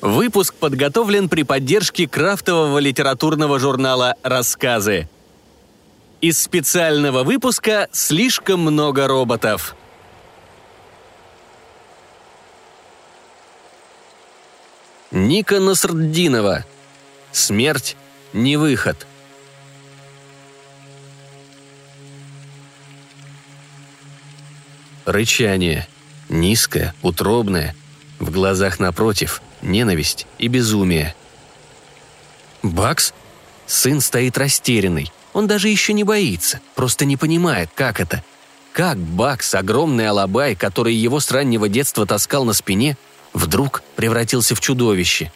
Выпуск подготовлен при поддержке крафтового литературного журнала «Рассказы». Из специального выпуска «Слишком много роботов». Ника Насрддинова. Смерть – не выход. Рычание. Низкое, утробное. В глазах напротив – ненависть и безумие. «Бакс?» Сын стоит растерянный. Он даже еще не боится, просто не понимает, как это. Как Бакс, огромный алабай, который его с раннего детства таскал на спине, вдруг превратился в чудовище.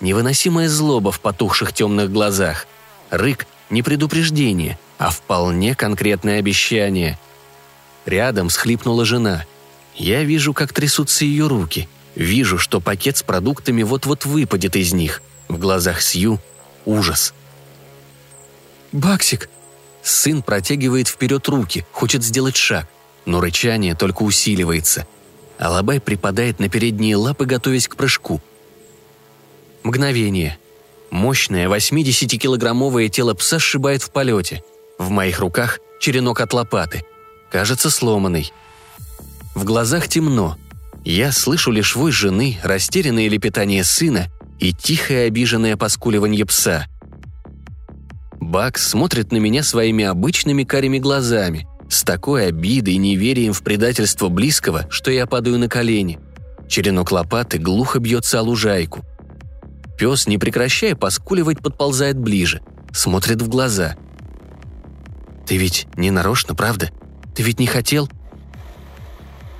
Невыносимая злоба в потухших темных глазах. Рык – не предупреждение, а вполне конкретное обещание. Рядом схлипнула жена. Я вижу, как трясутся ее руки – Вижу, что пакет с продуктами вот-вот выпадет из них. В глазах Сью ужас. «Баксик!» Сын протягивает вперед руки, хочет сделать шаг, но рычание только усиливается. Алабай припадает на передние лапы, готовясь к прыжку. Мгновение. Мощное 80-килограммовое тело пса сшибает в полете. В моих руках черенок от лопаты. Кажется сломанный. В глазах темно, я слышу лишь вой жены, растерянное лепетание сына и тихое обиженное поскуливание пса. Бакс смотрит на меня своими обычными карими глазами, с такой обидой и неверием в предательство близкого, что я падаю на колени. Черенок лопаты глухо бьется о лужайку. Пес, не прекращая поскуливать, подползает ближе, смотрит в глаза. «Ты ведь не нарочно, правда? Ты ведь не хотел?»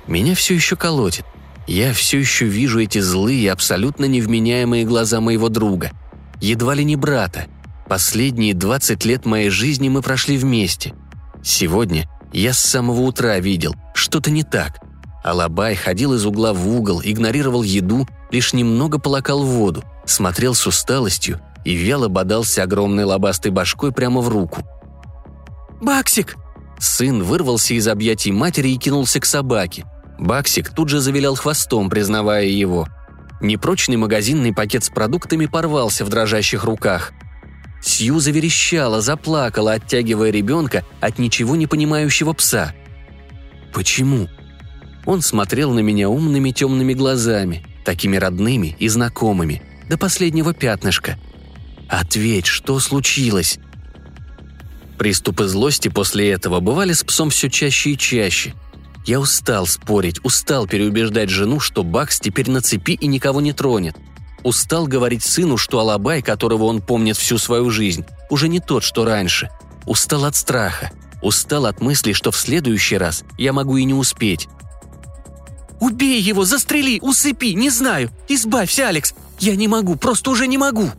Меня все еще колотит. Я все еще вижу эти злые, абсолютно невменяемые глаза моего друга. Едва ли не брата. Последние 20 лет моей жизни мы прошли вместе. Сегодня я с самого утра видел, что-то не так. Алабай ходил из угла в угол, игнорировал еду, лишь немного полакал воду, смотрел с усталостью и вяло бодался огромной лобастой башкой прямо в руку. «Баксик!» Сын вырвался из объятий матери и кинулся к собаке – Баксик тут же завилял хвостом, признавая его. Непрочный магазинный пакет с продуктами порвался в дрожащих руках. Сью заверещала, заплакала, оттягивая ребенка от ничего не понимающего пса. «Почему?» Он смотрел на меня умными темными глазами, такими родными и знакомыми, до последнего пятнышка. «Ответь, что случилось?» Приступы злости после этого бывали с псом все чаще и чаще – я устал спорить, устал переубеждать жену, что Бакс теперь на цепи и никого не тронет. Устал говорить сыну, что Алабай, которого он помнит всю свою жизнь, уже не тот, что раньше. Устал от страха. Устал от мысли, что в следующий раз я могу и не успеть. «Убей его, застрели, усыпи, не знаю! Избавься, Алекс! Я не могу, просто уже не могу!»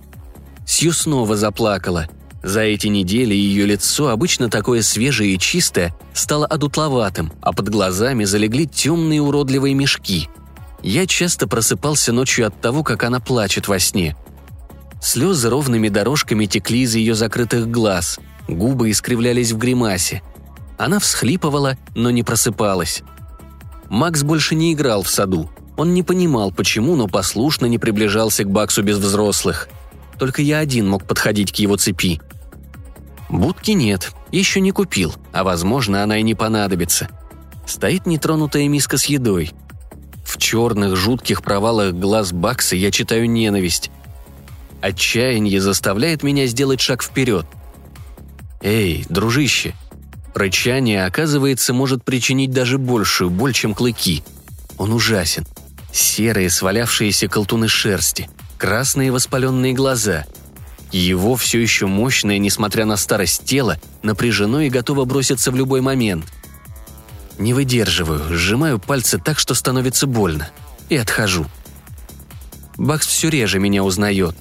Сью снова заплакала. За эти недели ее лицо, обычно такое свежее и чистое, стало одутловатым, а под глазами залегли темные уродливые мешки. Я часто просыпался ночью от того, как она плачет во сне. Слезы ровными дорожками текли из ее закрытых глаз, губы искривлялись в гримасе. Она всхлипывала, но не просыпалась. Макс больше не играл в саду. Он не понимал, почему, но послушно не приближался к Баксу без взрослых. Только я один мог подходить к его цепи – Будки нет, еще не купил, а возможно, она и не понадобится. Стоит нетронутая миска с едой. В черных, жутких провалах глаз Бакса я читаю ненависть. Отчаяние заставляет меня сделать шаг вперед. «Эй, дружище!» Рычание, оказывается, может причинить даже большую боль, чем клыки. Он ужасен. Серые, свалявшиеся колтуны шерсти, красные воспаленные глаза — его все еще мощное, несмотря на старость тело, напряжено и готово броситься в любой момент. Не выдерживаю, сжимаю пальцы так, что становится больно. И отхожу. Бакс все реже меня узнает.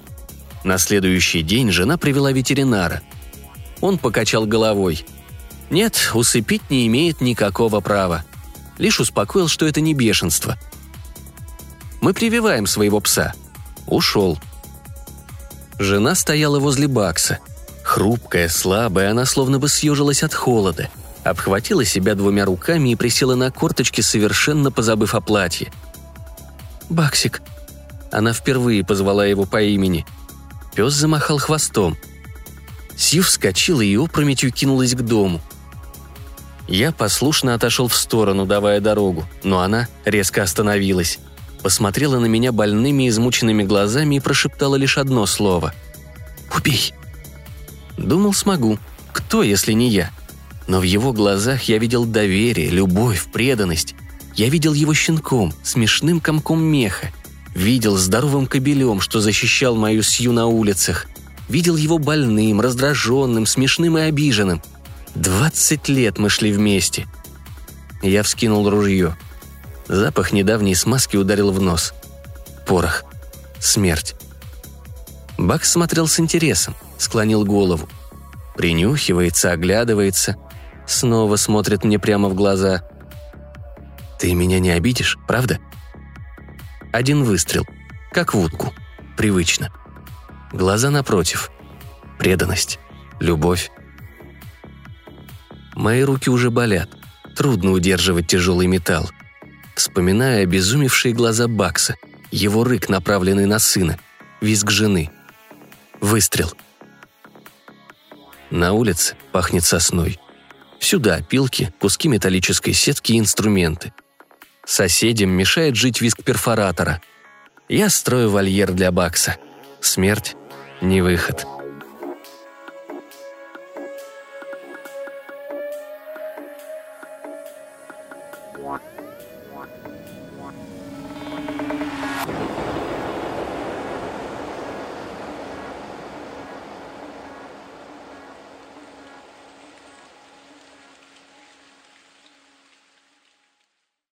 На следующий день жена привела ветеринара. Он покачал головой. Нет, усыпить не имеет никакого права. Лишь успокоил, что это не бешенство. Мы прививаем своего пса. Ушел. Жена стояла возле Бакса. Хрупкая, слабая, она словно бы съежилась от холода. Обхватила себя двумя руками и присела на корточки, совершенно позабыв о платье. «Баксик». Она впервые позвала его по имени. Пес замахал хвостом. Сью вскочила и опрометью кинулась к дому. Я послушно отошел в сторону, давая дорогу, но она резко остановилась. Посмотрела на меня больными измученными глазами и прошептала лишь одно слово. «Убей!» Думал, смогу. Кто, если не я? Но в его глазах я видел доверие, любовь, преданность. Я видел его щенком, смешным комком меха. Видел здоровым кобелем, что защищал мою Сью на улицах. Видел его больным, раздраженным, смешным и обиженным. Двадцать лет мы шли вместе. Я вскинул ружье. Запах недавней смазки ударил в нос. Порох. Смерть. Бак смотрел с интересом, склонил голову. Принюхивается, оглядывается. Снова смотрит мне прямо в глаза. «Ты меня не обидишь, правда?» Один выстрел. Как в утку. Привычно. Глаза напротив. Преданность. Любовь. Мои руки уже болят. Трудно удерживать тяжелый металл. Вспоминаю обезумевшие глаза Бакса, его рык, направленный на сына, визг жены. Выстрел. На улице пахнет сосной. Сюда опилки, куски металлической сетки и инструменты. Соседям мешает жить визг перфоратора. Я строю вольер для Бакса. Смерть – не выход.